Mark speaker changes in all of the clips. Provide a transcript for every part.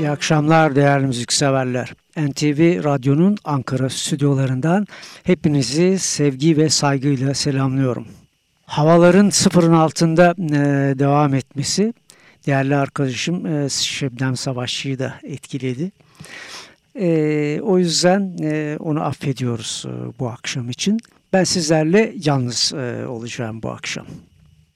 Speaker 1: İyi akşamlar değerli müzikseverler. NTV Radyo'nun Ankara stüdyolarından hepinizi sevgi ve saygıyla selamlıyorum. Havaların sıfırın altında e, devam etmesi değerli arkadaşım e, Şebnem Savaşçı'yı da etkiledi. E, o yüzden e, onu affediyoruz e, bu akşam için. Ben sizlerle yalnız e, olacağım bu akşam.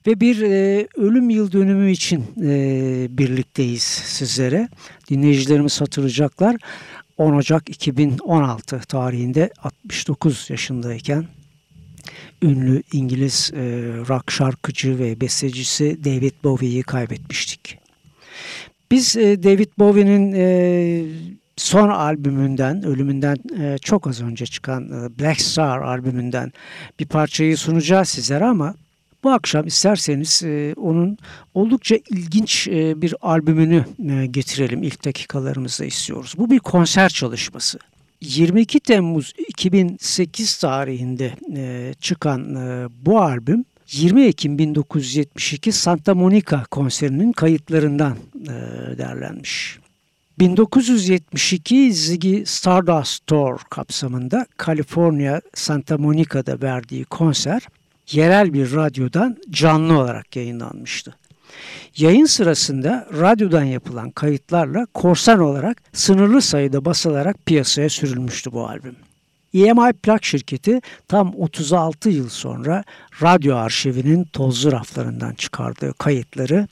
Speaker 1: Ve bir e, ölüm yıl dönümü için e, birlikteyiz sizlere. Dinleyicilerimiz hatırlayacaklar. 10 Ocak 2016 tarihinde 69 yaşındayken ünlü İngiliz e, rock şarkıcı ve bestecisi David Bowie'yi kaybetmiştik. Biz e, David Bowie'nin e, son albümünden, ölümünden e, çok az önce çıkan e, Black Star albümünden bir parçayı sunacağız sizlere ama bu akşam isterseniz e, onun oldukça ilginç e, bir albümünü e, getirelim ilk dakikalarımızda istiyoruz. Bu bir konser çalışması. 22 Temmuz 2008 tarihinde e, çıkan e, bu albüm 20 Ekim 1972 Santa Monica konserinin kayıtlarından e, derlenmiş. 1972 Ziggy Stardust Tour kapsamında Kaliforniya Santa Monica'da verdiği konser yerel bir radyodan canlı olarak yayınlanmıştı. Yayın sırasında radyodan yapılan kayıtlarla korsan olarak sınırlı sayıda basılarak piyasaya sürülmüştü bu albüm. EMI plak şirketi tam 36 yıl sonra radyo arşivinin tozlu raflarından çıkardığı kayıtları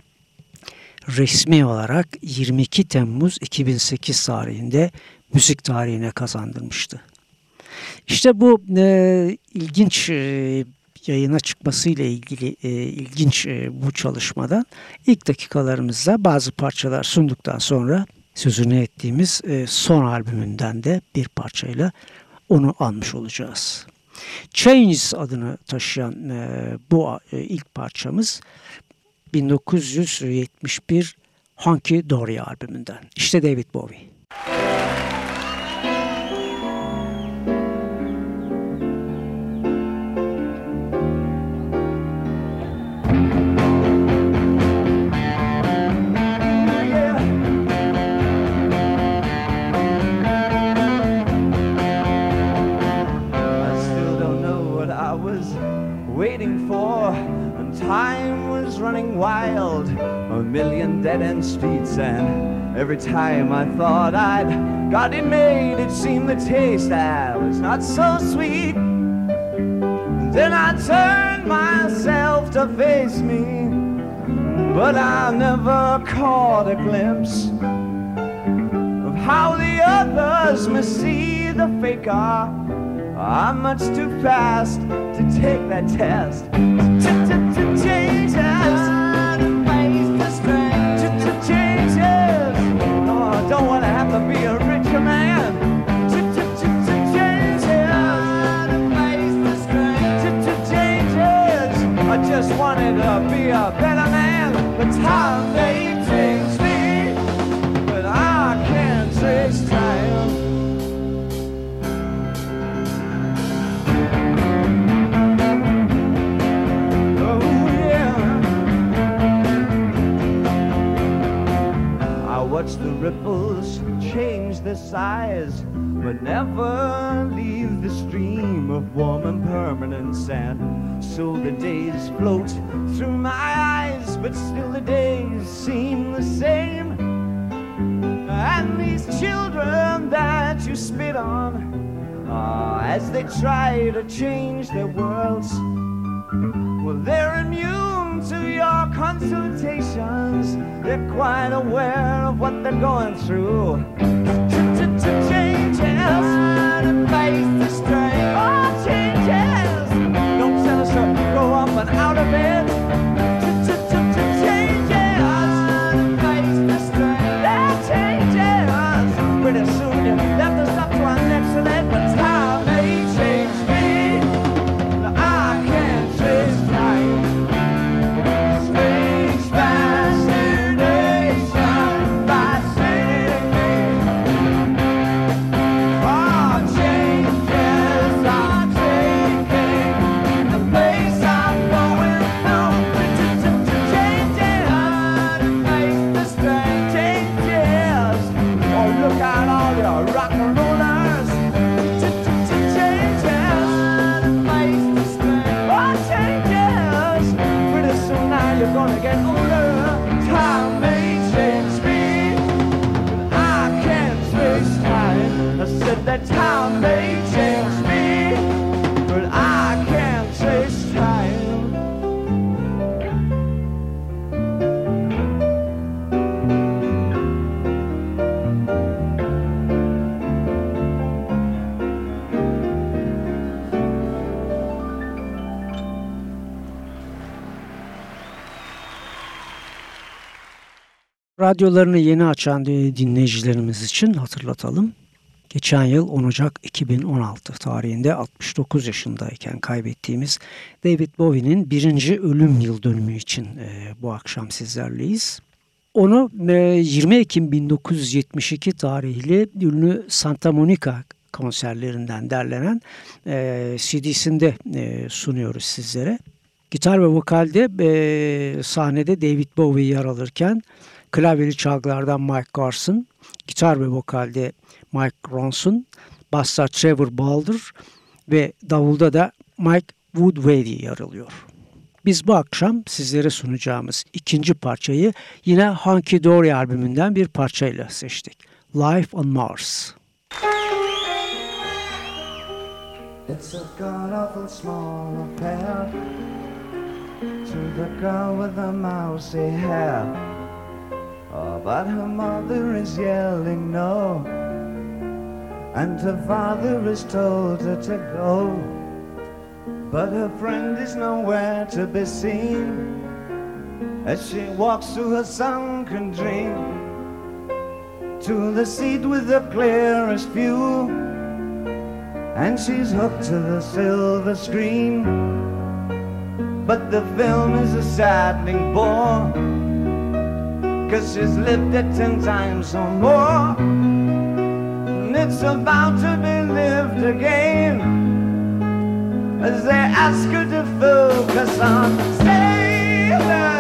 Speaker 1: resmi olarak 22 Temmuz 2008 tarihinde müzik tarihine kazandırmıştı. İşte bu e, ilginç e, yayına çıkmasıyla ilgili e, ilginç e, bu çalışmadan ilk dakikalarımızda bazı parçalar sunduktan sonra sözünü ettiğimiz e, son albümünden de bir parçayla onu almış olacağız. Changes adını taşıyan e, bu e, ilk parçamız 1971 Honky Dory albümünden. İşte David Bowie.
Speaker 2: Wild, a million dead-end streets, and every time I thought I'd got it made, it seemed the taste that was not so sweet. And then I turned myself to face me, but I never caught a glimpse of how the others must see the faker. Ah, I'm much too fast to take that test. Oh, watch the ripples change their size, but never leave the stream of warm and permanent sand. So the days float through my eyes, but still the days seem the same. And these children that you spit on, uh, as they try to change their worlds, well, they're immune to your consultations. They're quite aware of what they're going through. Changes to face the strain. Oh, changes. Don't tell us to go up and out of it. Radyolarını yeni açan dinleyicilerimiz için hatırlatalım. Geçen yıl 10 Ocak 2016 tarihinde 69 yaşındayken kaybettiğimiz David Bowie'nin birinci ölüm yıl dönümü için e, bu akşam sizlerleyiz. Onu e, 20 Ekim 1972 tarihli ünlü Santa Monica konserlerinden derlenen e, CD'sinde e, sunuyoruz sizlere. Gitar ve vokalde e, sahnede David Bowie yer alırken klavyeli çalgılardan Mike Garson, gitar ve vokalde Mike Ronson, bassa Trevor Balder ve davulda da Mike Woodwady yer alıyor. Biz bu akşam sizlere sunacağımız ikinci parçayı yine Hunky Dory albümünden bir parçayla seçtik. Life on Mars. It's a god awful small affair To the girl with the mousy hair Oh, but her mother is yelling no, and her father has told her to go. But her friend is nowhere to be seen as she walks to her sunken dream, to the seat with the clearest view, and she's hooked to the silver screen. But the film is a saddening bore. Cause she's lived it ten times or more. And it's about to be lived again. As they ask her to focus on sailors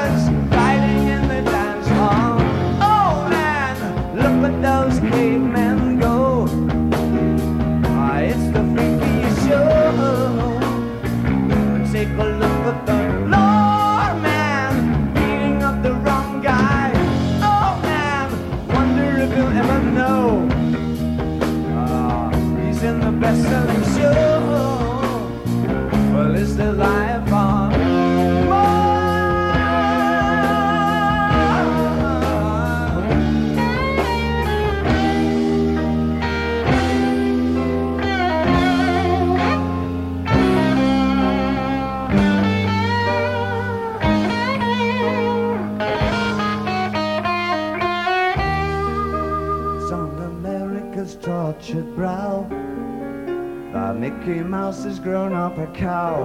Speaker 2: has grown up a cow,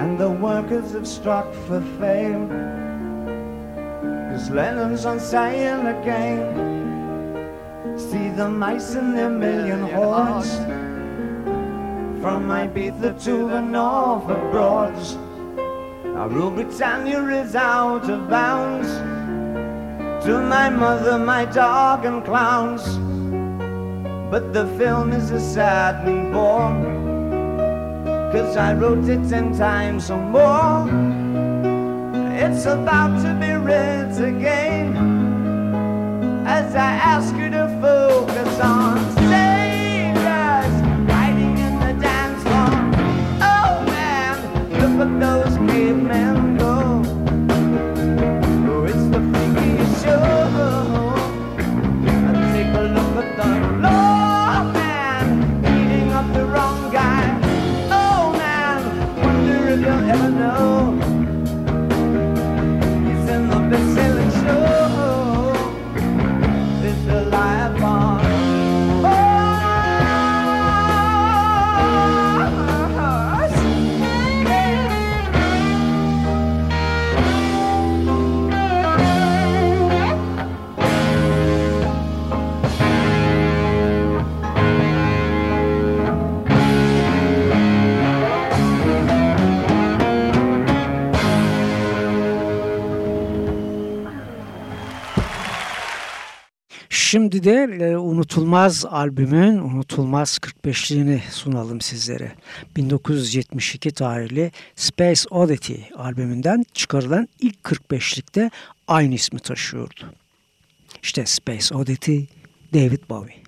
Speaker 2: and the workers have struck for fame. Cause Lennon's on sale again. See the mice in their million hordes, from Ibiza to the Norfolk Broads. Now Rule Britannia is out of bounds. To my mother, my dog, and clowns. But the film is a saddening bore. Cause I wrote it ten times or more. It's about to be read again. As I ask you to focus on Şimdi de e, Unutulmaz albümün Unutulmaz 45'liğini sunalım sizlere. 1972 tarihli Space Oddity albümünden çıkarılan ilk 45'likte aynı ismi taşıyordu. İşte Space Oddity, David Bowie.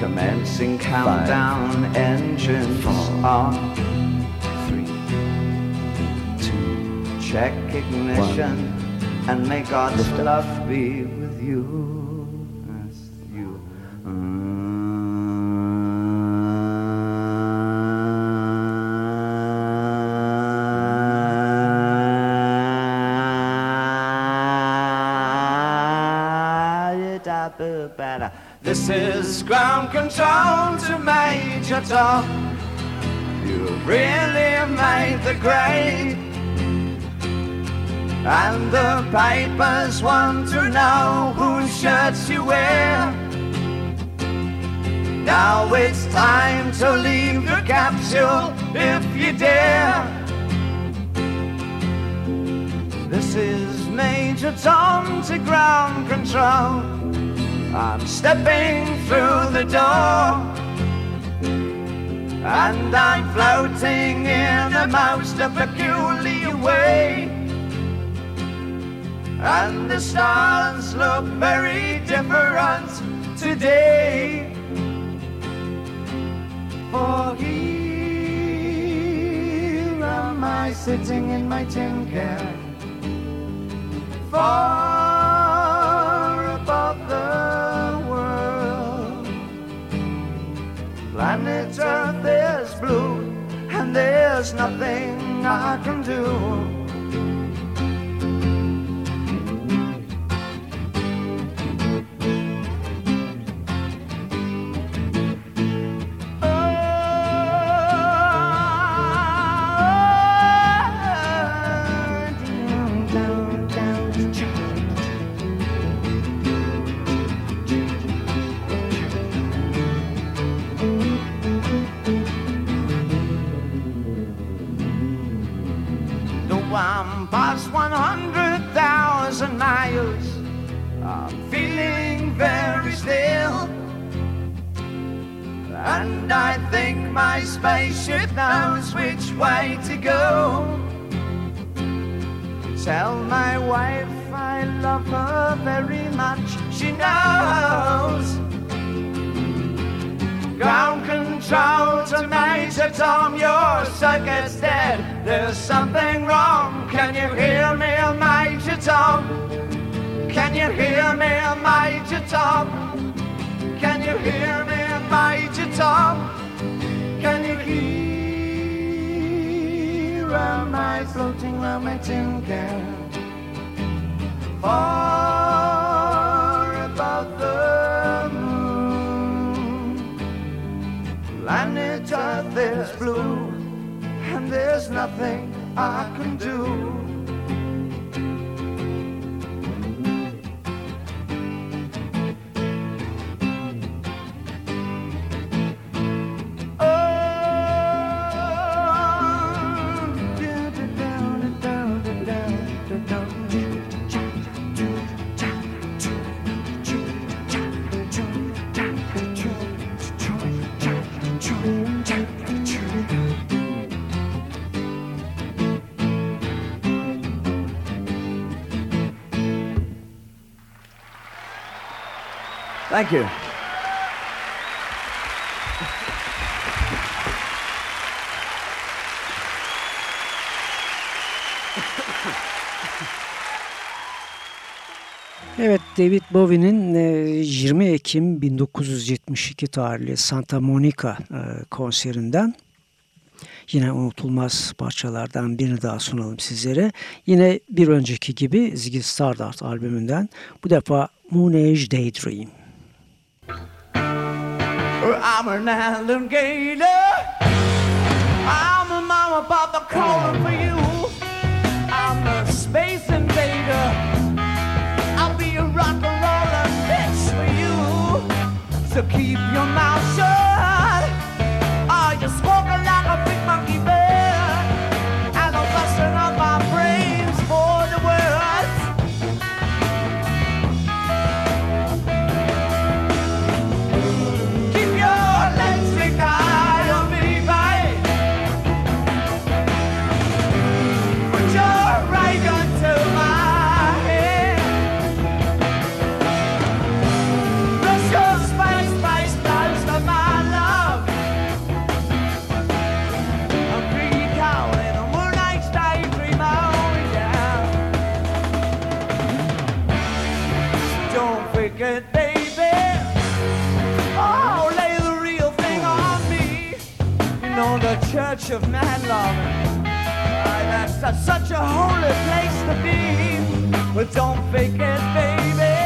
Speaker 2: Commencing countdown. Five. Engines Four. on. Three. Two. Check ignition. One and may God's love be with you. Control to Major Tom. You really made the grade. And the papers want to know whose shirts you wear. Now it's time to leave the capsule if you dare. This is Major Tom to ground control. I'm stepping through the door. And I'm floating in a most peculiar way. And the stars look very different today. For here am I sitting in my tin can, far Planet Earth is blue, and there's nothing I can do. Major your circuit's dead. There's something wrong. Can you hear me, Major Tom? Can you hear me, Major Tom? Can you hear me, Major Tom? Can you hear I floating round my tin can? Far is blue, and there's nothing I can do. Thank you.
Speaker 1: Evet David Bowie'nin 20 e, Ekim 1972 tarihli Santa Monica e, konserinden yine unutulmaz parçalardan birini daha sunalım sizlere. Yine bir önceki gibi Ziggy Stardust albümünden bu defa Moon Age Daydream.
Speaker 2: I'm an alligator. I'm a mama papa calling for you. I'm a space invader. I'll be a rock and roller bitch for you. So keep your mouth shut. Know the church of man love. That's, that's such a holy place to be. But don't fake it, baby.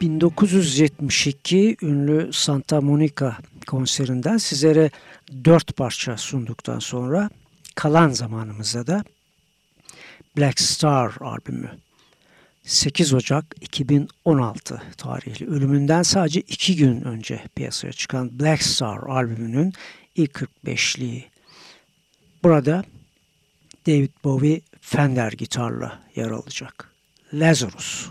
Speaker 1: ...1972 ünlü Santa Monica konserinden sizlere dört parça sunduktan sonra kalan zamanımızda da Black Star albümü 8 Ocak 2016 tarihli ölümünden sadece iki gün önce piyasaya çıkan Black Star albümünün ilk 45'liği. Burada David Bowie Fender gitarla yer alacak. Lazarus.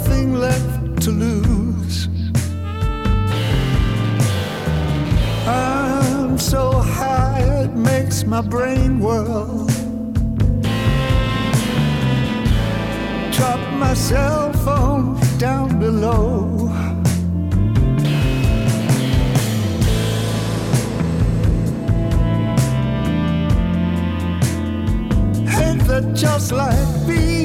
Speaker 3: nothing left to lose. I'm so high, it makes my brain whirl. Drop my cell phone down below. Hate that just like me.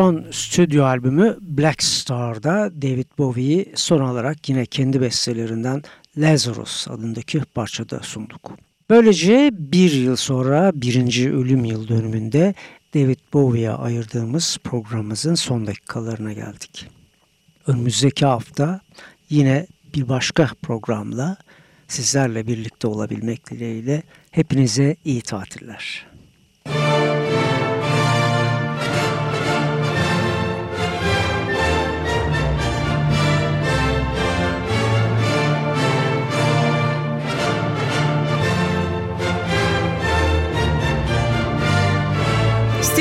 Speaker 1: Son stüdyo albümü Black Star'da David Bowie'yi son olarak yine kendi bestelerinden Lazarus adındaki parçada sunduk. Böylece bir yıl sonra birinci ölüm yıl dönümünde David Bowie'ye ayırdığımız programımızın son dakikalarına geldik. Önümüzdeki hafta yine bir başka programla sizlerle birlikte olabilmek dileğiyle hepinize iyi tatiller.